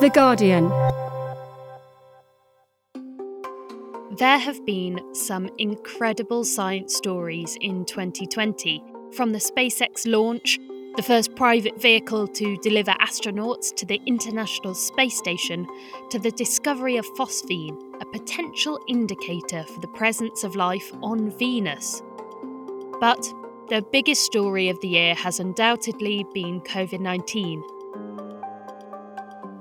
The Guardian. There have been some incredible science stories in 2020, from the SpaceX launch, the first private vehicle to deliver astronauts to the International Space Station, to the discovery of phosphine, a potential indicator for the presence of life on Venus. But the biggest story of the year has undoubtedly been COVID 19.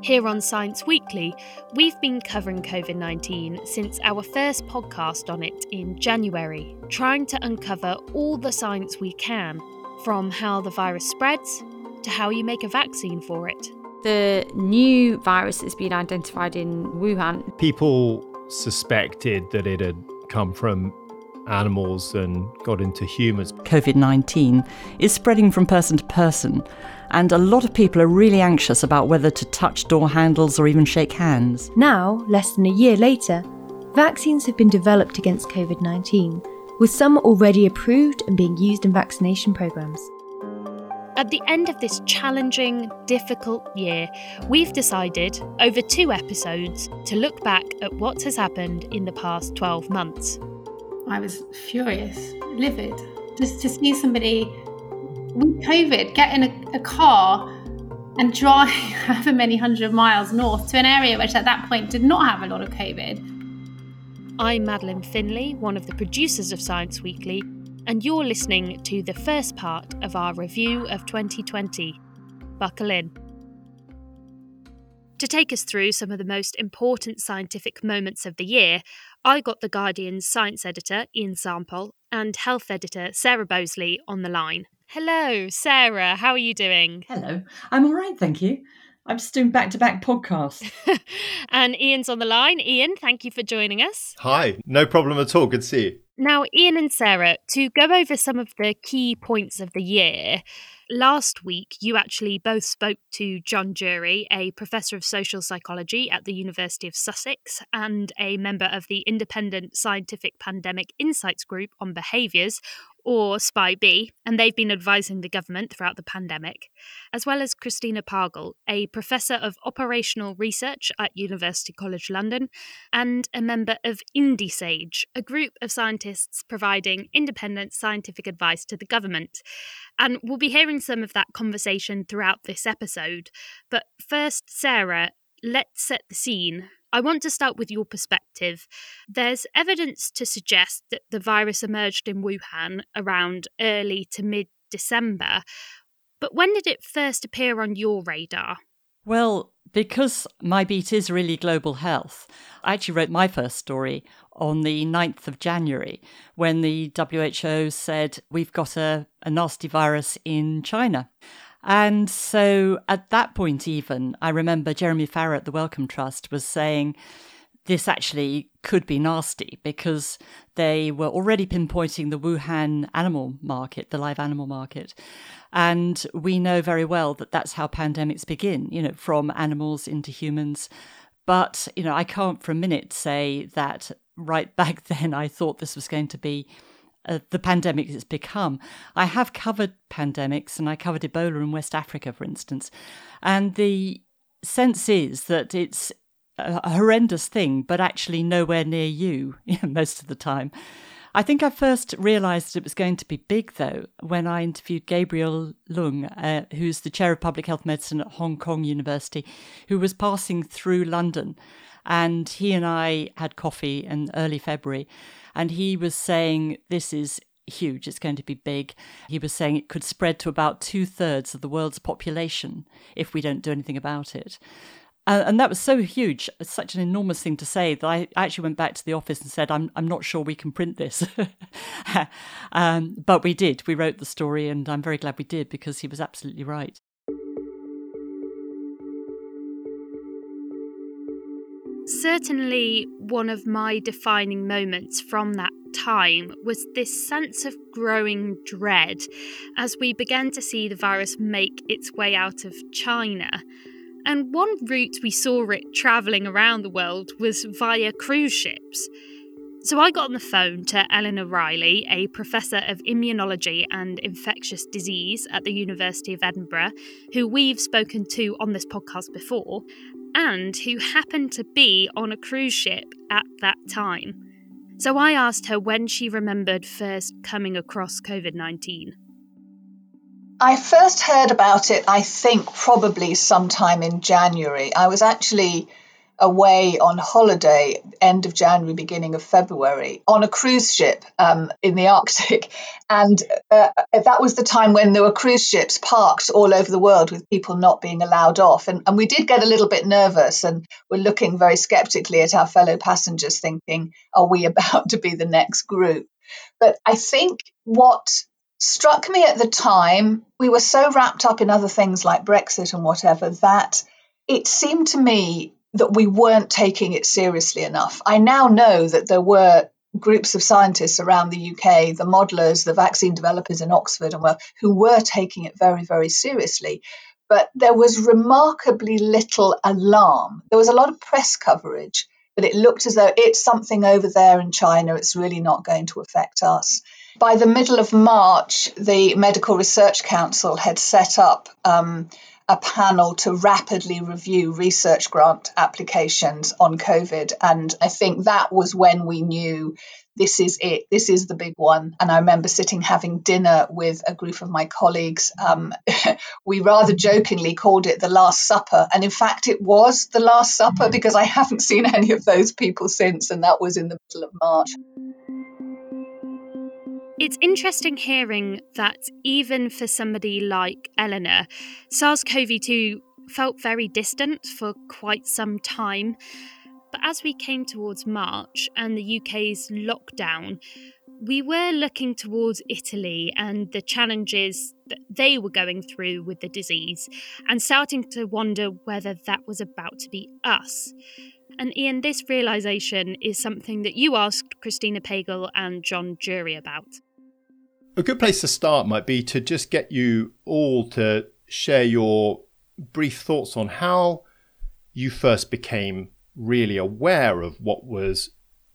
Here on Science Weekly, we've been covering COVID 19 since our first podcast on it in January, trying to uncover all the science we can, from how the virus spreads to how you make a vaccine for it. The new virus has been identified in Wuhan. People suspected that it had come from animals and got into humans. COVID 19 is spreading from person to person, and a lot of people are really anxious about whether to touch door handles or even shake hands. Now, less than a year later, vaccines have been developed against COVID 19, with some already approved and being used in vaccination programs. At the end of this challenging, difficult year, we've decided, over two episodes, to look back at what has happened in the past 12 months. I was furious, livid, just to see somebody with COVID get in a, a car and drive however many hundred miles north to an area which at that point did not have a lot of COVID. I'm Madeleine Finlay, one of the producers of Science Weekly, and you're listening to the first part of our review of 2020. Buckle in. To take us through some of the most important scientific moments of the year, I got The Guardian's science editor, Ian Sample, and health editor, Sarah Boseley, on the line. Hello, Sarah. How are you doing? Hello. I'm all right, thank you. I'm just doing back to back podcasts. and Ian's on the line. Ian, thank you for joining us. Hi, no problem at all. Good to see you. Now, Ian and Sarah, to go over some of the key points of the year, last week you actually both spoke to John Drury, a professor of social psychology at the University of Sussex and a member of the Independent Scientific Pandemic Insights Group on Behaviours, or SPI-B, and they've been advising the government throughout the pandemic, as well as Christina Pagel, a professor of operational research at University College London and a member of IndieSage, a group of scientists providing independent scientific advice to the government. And we'll be hearing some of that conversation throughout this episode. But first, Sarah, let's set the scene. I want to start with your perspective. There's evidence to suggest that the virus emerged in Wuhan around early to mid December. But when did it first appear on your radar? Well, because my beat is really global health, I actually wrote my first story on the 9th of January when the WHO said we've got a, a nasty virus in China. And so at that point, even, I remember Jeremy Farrar at the Wellcome Trust was saying this actually could be nasty because they were already pinpointing the Wuhan animal market, the live animal market. And we know very well that that's how pandemics begin, you know, from animals into humans. But, you know, I can't for a minute say that right back then I thought this was going to be uh, the pandemic it's become. I have covered pandemics and I covered Ebola in West Africa, for instance. And the sense is that it's a horrendous thing, but actually nowhere near you most of the time. I think I first realised it was going to be big, though, when I interviewed Gabriel Leung, uh, who's the chair of public health medicine at Hong Kong University, who was passing through London. And he and I had coffee in early February. And he was saying, This is huge, it's going to be big. He was saying it could spread to about two thirds of the world's population if we don't do anything about it. Uh, and that was so huge, such an enormous thing to say that I actually went back to the office and said, I'm, I'm not sure we can print this. um, but we did. We wrote the story, and I'm very glad we did because he was absolutely right. Certainly, one of my defining moments from that time was this sense of growing dread as we began to see the virus make its way out of China. And one route we saw it travelling around the world was via cruise ships. So I got on the phone to Eleanor Riley, a professor of immunology and infectious disease at the University of Edinburgh, who we've spoken to on this podcast before, and who happened to be on a cruise ship at that time. So I asked her when she remembered first coming across COVID 19. I first heard about it, I think, probably sometime in January. I was actually away on holiday end of January, beginning of February on a cruise ship um, in the Arctic. And uh, that was the time when there were cruise ships parked all over the world with people not being allowed off. And, and we did get a little bit nervous and were looking very skeptically at our fellow passengers, thinking, are we about to be the next group? But I think what struck me at the time, we were so wrapped up in other things like Brexit and whatever that it seemed to me that we weren't taking it seriously enough. I now know that there were groups of scientists around the UK, the modelers, the vaccine developers in Oxford, and well, who were taking it very, very seriously. But there was remarkably little alarm. There was a lot of press coverage, but it looked as though it's something over there in China. It's really not going to affect us. By the middle of March, the Medical Research Council had set up um, a panel to rapidly review research grant applications on COVID. And I think that was when we knew this is it, this is the big one. And I remember sitting having dinner with a group of my colleagues. Um, we rather jokingly called it the Last Supper. And in fact, it was the Last Supper because I haven't seen any of those people since. And that was in the middle of March. It's interesting hearing that even for somebody like Eleanor, SARS CoV 2 felt very distant for quite some time. But as we came towards March and the UK's lockdown, we were looking towards Italy and the challenges that they were going through with the disease and starting to wonder whether that was about to be us. And Ian, this realization is something that you asked Christina Pagel and John Drury about. A good place to start might be to just get you all to share your brief thoughts on how you first became really aware of what was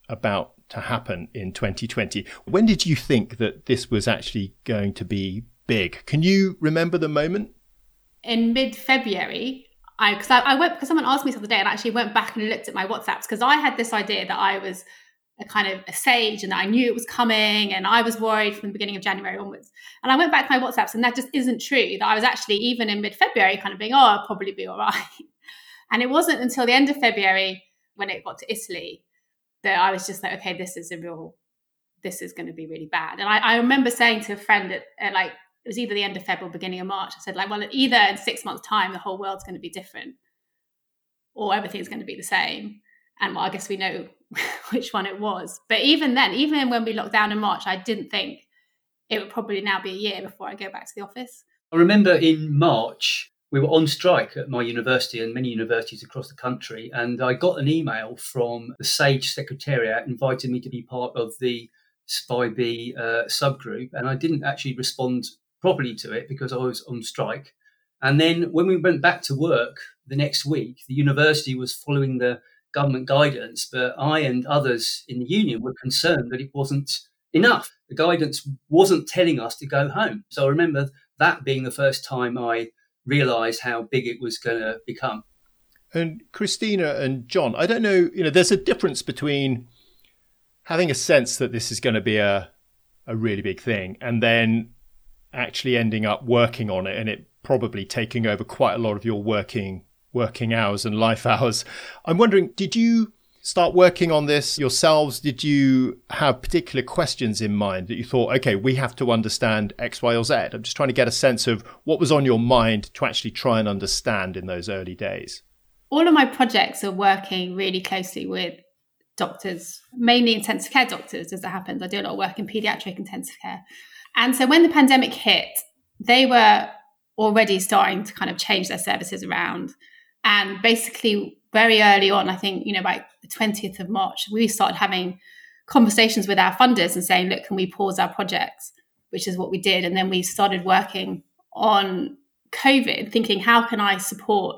about to happen in 2020. When did you think that this was actually going to be big? Can you remember the moment? In mid February, I because I, I, went because someone asked me the other day and I actually went back and looked at my WhatsApps because I had this idea that I was a kind of a sage and that I knew it was coming and I was worried from the beginning of January onwards. And I went back to my WhatsApps and that just isn't true. That I was actually even in mid February kind of being, oh, I'll probably be all right. And it wasn't until the end of February when it got to Italy that I was just like, okay, this is a real, this is going to be really bad. And I, I remember saying to a friend that uh, like it was either the end of February beginning of March. I said, like, well, either in six months' time, the whole world's going to be different or everything's going to be the same. And well, I guess we know which one it was. But even then, even when we locked down in March, I didn't think it would probably now be a year before I go back to the office. I remember in March, we were on strike at my university and many universities across the country. And I got an email from the SAGE Secretariat inviting me to be part of the SPI-B uh, subgroup. And I didn't actually respond properly to it because I was on strike. And then when we went back to work the next week, the university was following the government guidance, but I and others in the union were concerned that it wasn't enough. The guidance wasn't telling us to go home. So I remember that being the first time I realized how big it was going to become. And Christina and John, I don't know, you know, there's a difference between having a sense that this is going to be a a really big thing and then actually ending up working on it and it probably taking over quite a lot of your working working hours and life hours. I'm wondering, did you start working on this yourselves? Did you have particular questions in mind that you thought, okay, we have to understand X, Y, or Z? I'm just trying to get a sense of what was on your mind to actually try and understand in those early days. All of my projects are working really closely with doctors, mainly intensive care doctors, as it happens. I do a lot of work in pediatric intensive care. And so when the pandemic hit, they were already starting to kind of change their services around. And basically, very early on, I think, you know, by the 20th of March, we started having conversations with our funders and saying, look, can we pause our projects? Which is what we did. And then we started working on COVID, thinking, how can I support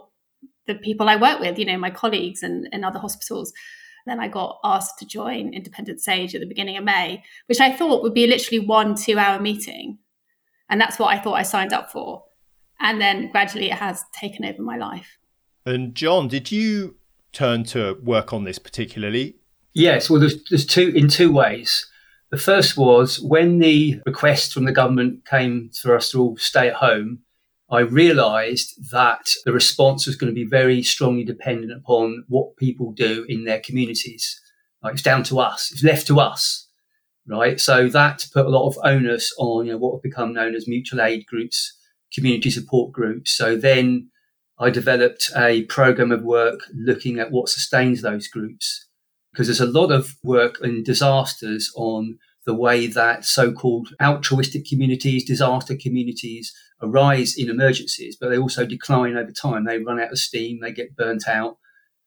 the people I work with, you know, my colleagues and, and other hospitals? Then I got asked to join Independent Sage at the beginning of May, which I thought would be literally one two hour meeting. And that's what I thought I signed up for. And then gradually it has taken over my life. And John, did you turn to work on this particularly? Yes, well, there's, there's two in two ways. The first was when the request from the government came for us to all stay at home. I realised that the response was going to be very strongly dependent upon what people do in their communities. Like it's down to us. It's left to us, right? So that put a lot of onus on you know what have become known as mutual aid groups, community support groups. So then I developed a program of work looking at what sustains those groups because there's a lot of work in disasters on the way that so-called altruistic communities, disaster communities arise in emergencies, but they also decline over time. They run out of steam, they get burnt out.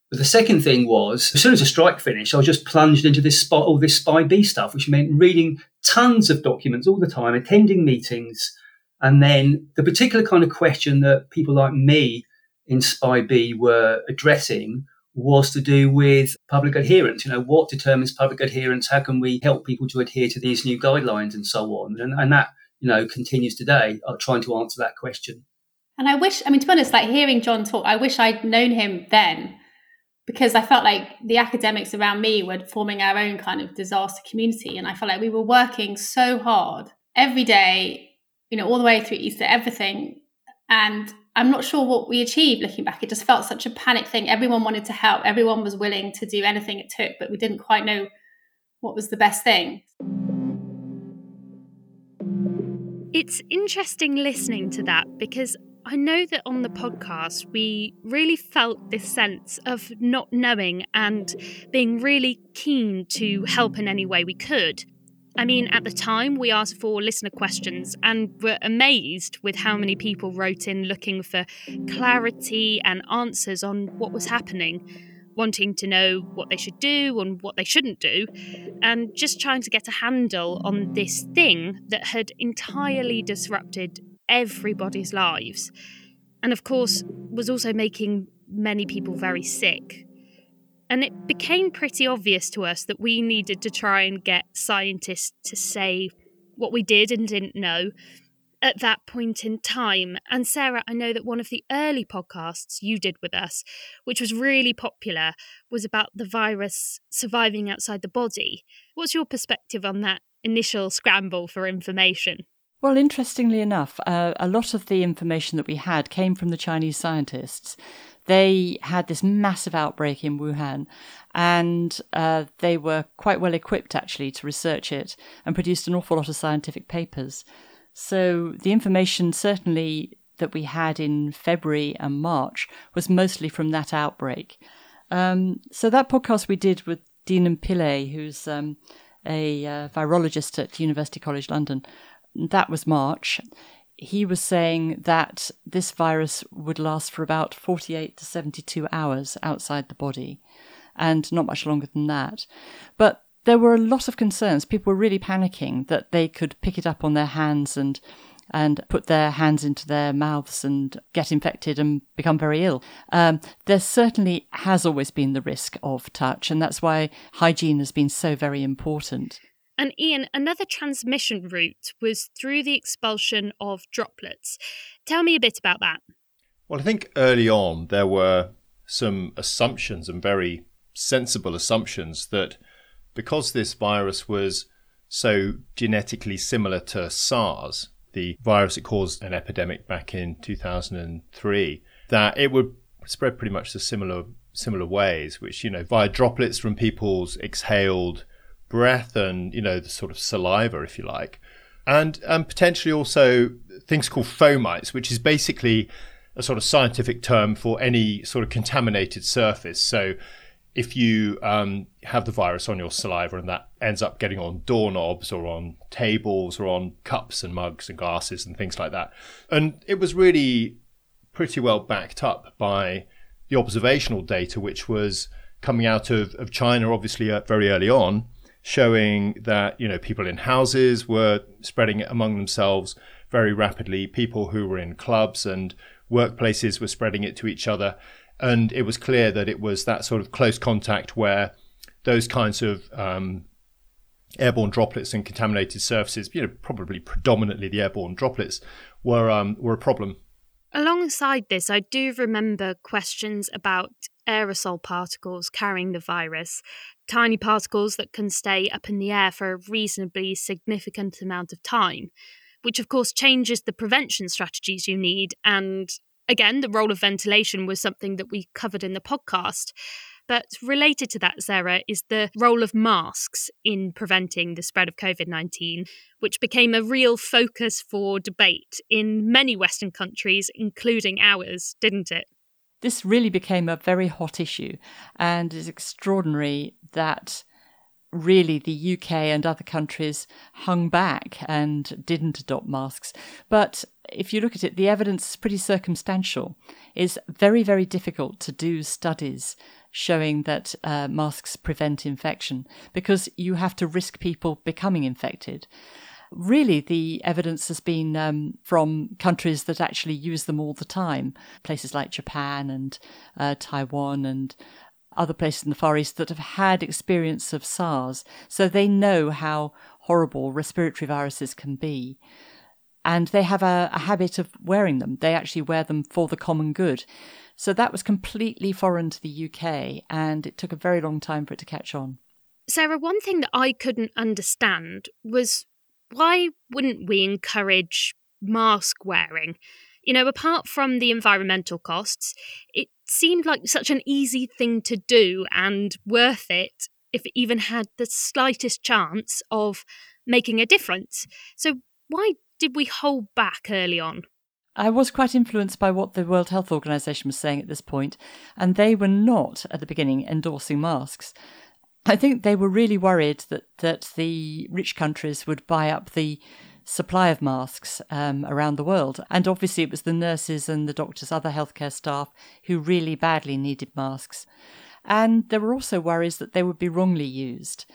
But the second thing was, as soon as the strike finished, I was just plunged into this spot, all this SPI-B stuff, which meant reading tons of documents all the time, attending meetings, and then the particular kind of question that people like me in SPI-B were addressing was to do with public adherence. You know, what determines public adherence? How can we help people to adhere to these new guidelines and so on? And, and that, you know, continues today, uh, trying to answer that question. And I wish, I mean, to be honest, like hearing John talk, I wish I'd known him then because I felt like the academics around me were forming our own kind of disaster community. And I felt like we were working so hard every day, you know, all the way through Easter, everything. And I'm not sure what we achieved looking back. It just felt such a panic thing. Everyone wanted to help, everyone was willing to do anything it took, but we didn't quite know what was the best thing. It's interesting listening to that because I know that on the podcast we really felt this sense of not knowing and being really keen to help in any way we could. I mean, at the time, we asked for listener questions and were amazed with how many people wrote in looking for clarity and answers on what was happening, wanting to know what they should do and what they shouldn't do, and just trying to get a handle on this thing that had entirely disrupted everybody's lives. And of course, was also making many people very sick. And it became pretty obvious to us that we needed to try and get scientists to say what we did and didn't know at that point in time. And Sarah, I know that one of the early podcasts you did with us, which was really popular, was about the virus surviving outside the body. What's your perspective on that initial scramble for information? Well, interestingly enough, uh, a lot of the information that we had came from the Chinese scientists they had this massive outbreak in Wuhan, and uh, they were quite well equipped actually to research it and produced an awful lot of scientific papers. So the information certainly that we had in February and March was mostly from that outbreak. Um, so that podcast we did with Deenan Pillay, who's um, a uh, virologist at University College London, that was March he was saying that this virus would last for about 48 to 72 hours outside the body and not much longer than that. But there were a lot of concerns. People were really panicking that they could pick it up on their hands and and put their hands into their mouths and get infected and become very ill. Um, there certainly has always been the risk of touch, and that's why hygiene has been so very important. And Ian, another transmission route was through the expulsion of droplets. Tell me a bit about that. Well, I think early on there were some assumptions and very sensible assumptions that because this virus was so genetically similar to SARS, the virus that caused an epidemic back in 2003, that it would spread pretty much the similar similar ways, which you know via droplets from people's exhaled breath and you know the sort of saliva, if you like, and and potentially also things called fomites, which is basically a sort of scientific term for any sort of contaminated surface. So if you um, have the virus on your saliva and that ends up getting on doorknobs or on tables or on cups and mugs and glasses and things like that. And it was really pretty well backed up by the observational data, which was coming out of, of China, obviously, uh, very early on, showing that you know people in houses were spreading it among themselves very rapidly. People who were in clubs and workplaces were spreading it to each other, and it was clear that it was that sort of close contact where those kinds of um, airborne droplets and contaminated surfaces, you know, probably predominantly the airborne droplets, were um, were a problem. Alongside this, I do remember questions about aerosol particles carrying the virus, tiny particles that can stay up in the air for a reasonably significant amount of time, which of course changes the prevention strategies you need. And again, the role of ventilation was something that we covered in the podcast. But related to that, Sarah, is the role of masks in preventing the spread of COVID 19, which became a real focus for debate in many Western countries, including ours, didn't it? This really became a very hot issue, and it's extraordinary that really the UK and other countries hung back and didn't adopt masks. But if you look at it, the evidence is pretty circumstantial. It's very, very difficult to do studies showing that uh, masks prevent infection because you have to risk people becoming infected. Really, the evidence has been um, from countries that actually use them all the time, places like Japan and uh, Taiwan and other places in the Far East that have had experience of SARS, so they know how horrible respiratory viruses can be. And they have a, a habit of wearing them. They actually wear them for the common good. So that was completely foreign to the UK, and it took a very long time for it to catch on. Sarah, one thing that I couldn't understand was why wouldn't we encourage mask wearing? You know, apart from the environmental costs, it seemed like such an easy thing to do and worth it if it even had the slightest chance of making a difference. So, why did we hold back early on? I was quite influenced by what the World Health Organization was saying at this point, and they were not at the beginning endorsing masks. I think they were really worried that, that the rich countries would buy up the supply of masks um, around the world. And obviously, it was the nurses and the doctors, other healthcare staff who really badly needed masks. And there were also worries that they would be wrongly used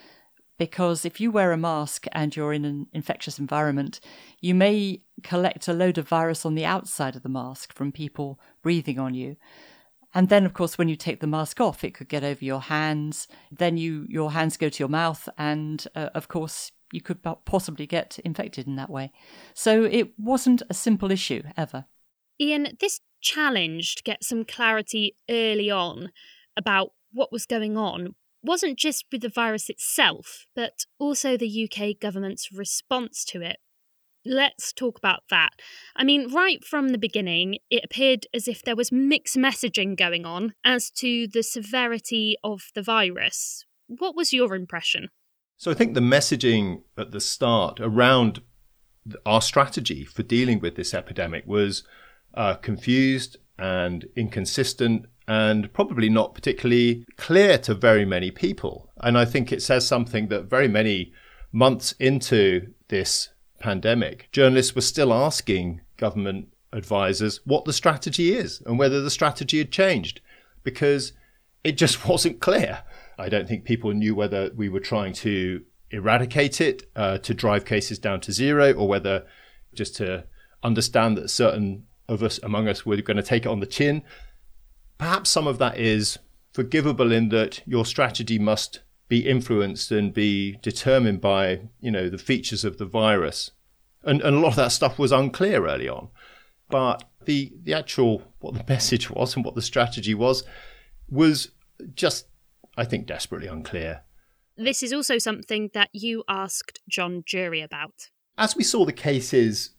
because if you wear a mask and you're in an infectious environment, you may collect a load of virus on the outside of the mask from people breathing on you. And then, of course, when you take the mask off, it could get over your hands. Then you, your hands go to your mouth, and uh, of course, you could possibly get infected in that way. So it wasn't a simple issue ever. Ian, this challenge to get some clarity early on about what was going on wasn't just with the virus itself, but also the UK government's response to it. Let's talk about that. I mean, right from the beginning, it appeared as if there was mixed messaging going on as to the severity of the virus. What was your impression? So I think the messaging at the start around our strategy for dealing with this epidemic was uh, confused and inconsistent and probably not particularly clear to very many people. And I think it says something that very many months into this pandemic, journalists were still asking government advisors what the strategy is and whether the strategy had changed because it just wasn't clear. I don't think people knew whether we were trying to eradicate it, uh, to drive cases down to zero, or whether just to understand that certain of us among us were going to take it on the chin. Perhaps some of that is forgivable in that your strategy must be influenced and be determined by, you know, the features of the virus. And, and a lot of that stuff was unclear early on. But the, the actual, what the message was and what the strategy was, was just, I think, desperately unclear. This is also something that you asked John Drury about. As we saw the cases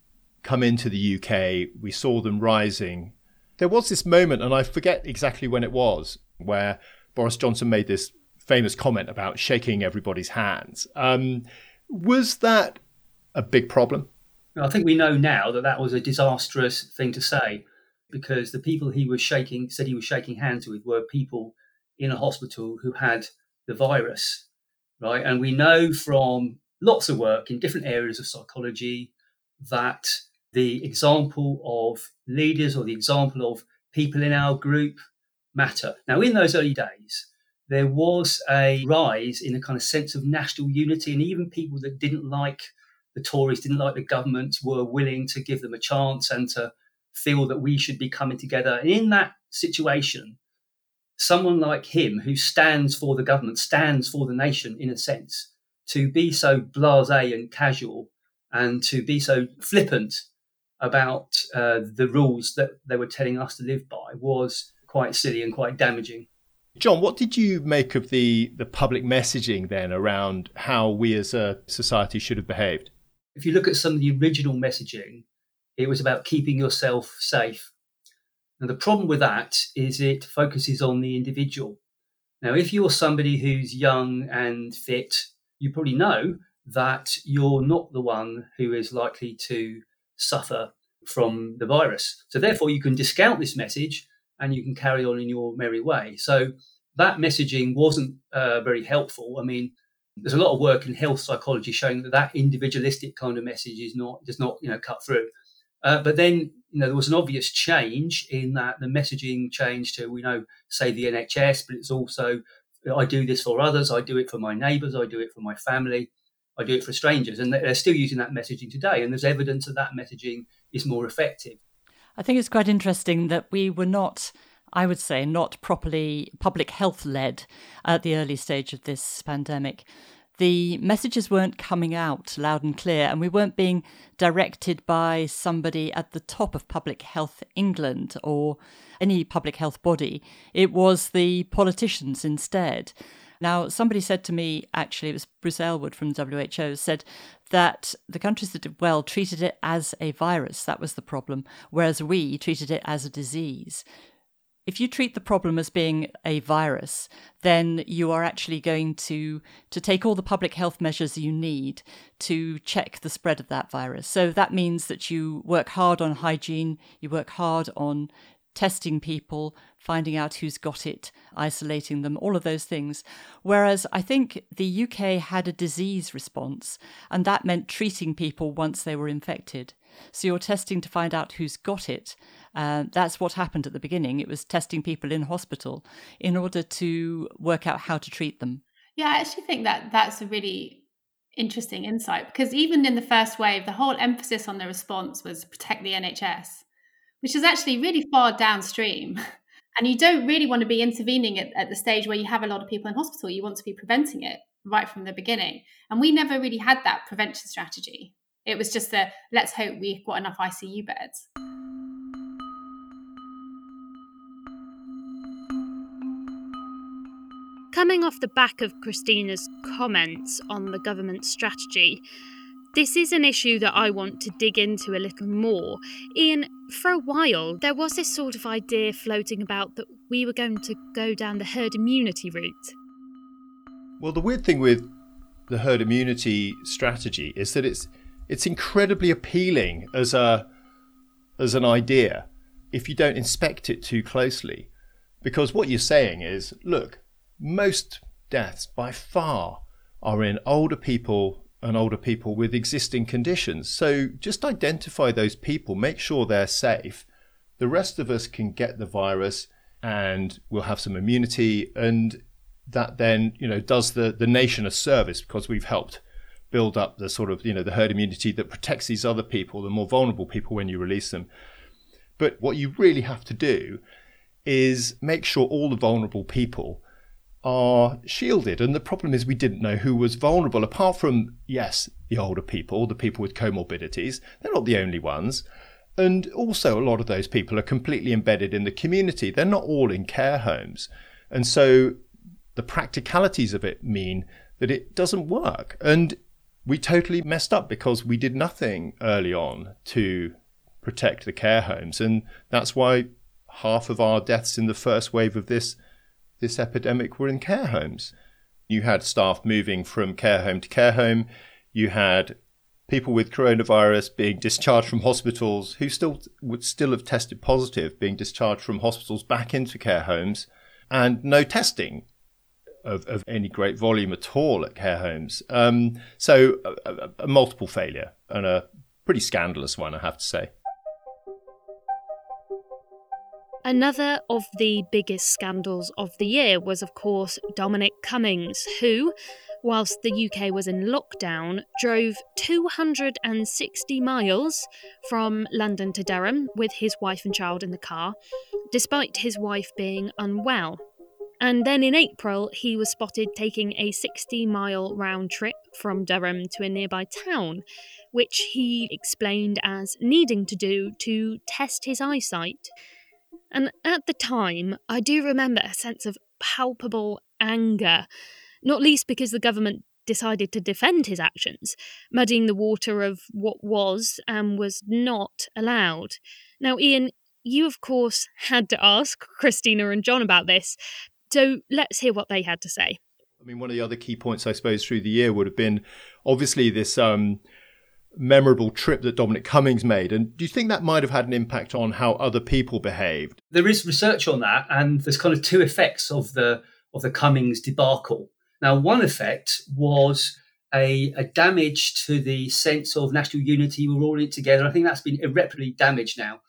come into the UK, we saw them rising there was this moment, and I forget exactly when it was, where Boris Johnson made this famous comment about shaking everybody's hands. Um, was that a big problem? I think we know now that that was a disastrous thing to say because the people he was shaking said he was shaking hands with were people in a hospital who had the virus, right? And we know from lots of work in different areas of psychology that the example of leaders or the example of people in our group matter. Now, in those early days, there was a rise in a kind of sense of national unity, and even people that didn't like the Tories, didn't like the government, were willing to give them a chance and to feel that we should be coming together. And in that situation, someone like him, who stands for the government, stands for the nation in a sense, to be so blase and casual and to be so flippant about uh, the rules that they were telling us to live by was quite silly and quite damaging. John, what did you make of the, the public messaging then around how we as a society should have behaved? If you look at some of the original messaging, it was about keeping yourself safe. Now, the problem with that is it focuses on the individual. Now, if you're somebody who's young and fit, you probably know that you're not the one who is likely to suffer from the virus. So, therefore, you can discount this message and you can carry on in your merry way. So, that messaging wasn't uh, very helpful. I mean, there's a lot of work in health psychology showing that that individualistic kind of message is not does not you know cut through. Uh, but then you know there was an obvious change in that the messaging changed to we know say the NHS, but it's also I do this for others, I do it for my neighbours, I do it for my family. I do it for strangers. And they're still using that messaging today. And there's evidence that that messaging is more effective. I think it's quite interesting that we were not, I would say, not properly public health led at the early stage of this pandemic. The messages weren't coming out loud and clear, and we weren't being directed by somebody at the top of Public Health England or any public health body. It was the politicians instead. Now, somebody said to me, actually, it was Bruce Aylward from WHO, said that the countries that did well treated it as a virus. That was the problem, whereas we treated it as a disease. If you treat the problem as being a virus, then you are actually going to, to take all the public health measures you need to check the spread of that virus. So that means that you work hard on hygiene, you work hard on testing people, finding out who's got it, isolating them, all of those things. Whereas I think the UK had a disease response, and that meant treating people once they were infected. So you're testing to find out who's got it. Uh, that's what happened at the beginning. It was testing people in hospital in order to work out how to treat them. Yeah, I actually think that that's a really interesting insight because even in the first wave, the whole emphasis on the response was protect the NHS which is actually really far downstream. And you don't really want to be intervening at, at the stage where you have a lot of people in hospital. You want to be preventing it right from the beginning. And we never really had that prevention strategy. It was just the let's hope we've got enough ICU beds. Coming off the back of Christina's comments on the government strategy, this is an issue that I want to dig into a little more. Ian, for a while, there was this sort of idea floating about that we were going to go down the herd immunity route. Well, the weird thing with the herd immunity strategy is that it's it's incredibly appealing as a as an idea if you don't inspect it too closely. Because what you're saying is, look, most deaths by far are in older people and older people with existing conditions. So just identify those people, make sure they're safe. The rest of us can get the virus and we'll have some immunity and that then, you know, does the, the nation a service because we've helped build up the sort of, you know, the herd immunity that protects these other people, the more vulnerable people when you release them. But what you really have to do is make sure all the vulnerable people are shielded. And the problem is we didn't know who was vulnerable, apart from, yes, the older people, the people with comorbidities. They're not the only ones. And also, a lot of those people are completely embedded in the community. They're not all in care homes. And so the practicalities of it mean that it doesn't work. And we totally messed up because we did nothing early on to protect the care homes. And that's why half of our deaths in the first wave of this this epidemic were in care homes. You had staff moving from care home to care home. You had people with coronavirus being discharged from hospitals who still would still have tested positive being discharged from hospitals back into care homes and no testing of, of any great volume at all at care homes. Um, so a, a, a multiple failure and a pretty scandalous one, I have to say. Another of the biggest scandals of the year was, of course, Dominic Cummings, who, whilst the UK was in lockdown, drove 260 miles from London to Durham with his wife and child in the car, despite his wife being unwell. And then in April, he was spotted taking a 60 mile round trip from Durham to a nearby town, which he explained as needing to do to test his eyesight. And at the time, I do remember a sense of palpable anger, not least because the government decided to defend his actions, muddying the water of what was and was not allowed. Now, Ian, you of course had to ask Christina and John about this, so let's hear what they had to say. I mean, one of the other key points, I suppose, through the year would have been obviously this um, memorable trip that Dominic Cummings made. And do you think that might have had an impact on how other people behaved? There is research on that, and there's kind of two effects of the of the Cummings debacle. Now, one effect was a, a damage to the sense of national unity. We're all in it together. I think that's been irreparably damaged now.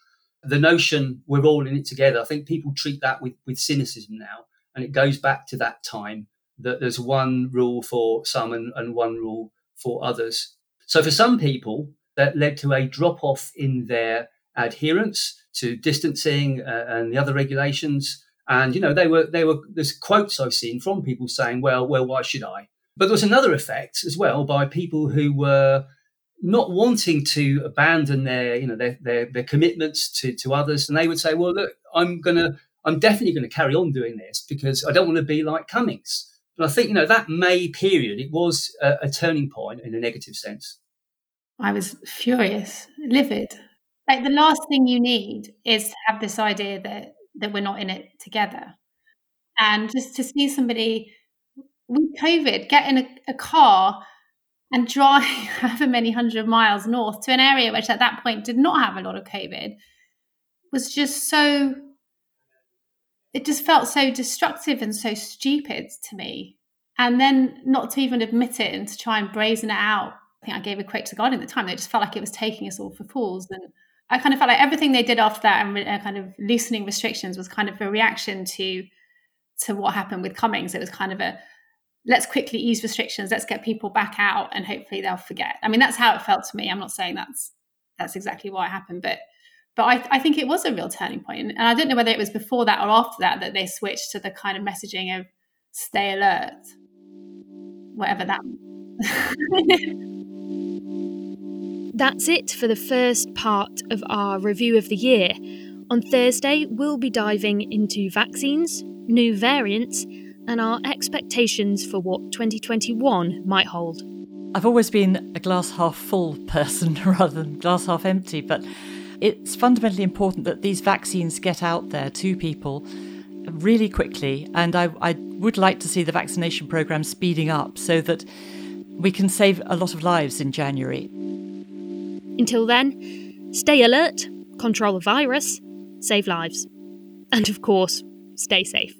The notion we're all in it together, I think people treat that with, with cynicism now. And it goes back to that time that there's one rule for some and, and one rule for others. So for some people, that led to a drop off in their adherence to distancing uh, and the other regulations. And you know, they were they were there's quotes I've seen from people saying, "Well, well, why should I?" But there was another effect as well by people who were not wanting to abandon their you know their their, their commitments to to others, and they would say, "Well, look, I'm gonna I'm definitely going to carry on doing this because I don't want to be like Cummings. I think, you know, that May period, it was a, a turning point in a negative sense. I was furious, livid. Like the last thing you need is to have this idea that that we're not in it together. And just to see somebody with COVID get in a, a car and drive however many hundred miles north to an area which at that point did not have a lot of COVID was just so it just felt so destructive and so stupid to me. And then not to even admit it and to try and brazen it out. I think I gave a quote to God at the time. It just felt like it was taking us all for fools. And I kind of felt like everything they did after that and uh, kind of loosening restrictions was kind of a reaction to to what happened with Cummings. It was kind of a let's quickly ease restrictions, let's get people back out, and hopefully they'll forget. I mean, that's how it felt to me. I'm not saying that's that's exactly what happened, but but I, I, think it was a real turning point. And I don't know whether it was before that or after that that they switched to the kind of messaging of stay alert, whatever that. That's it for the first part of our review of the year. On Thursday, we'll be diving into vaccines, new variants, and our expectations for what 2021 might hold. I've always been a glass half full person rather than glass half empty, but it's fundamentally important that these vaccines get out there to people really quickly. And I, I would like to see the vaccination programme speeding up so that we can save a lot of lives in January. Until then, stay alert, control the virus, save lives, and of course, stay safe.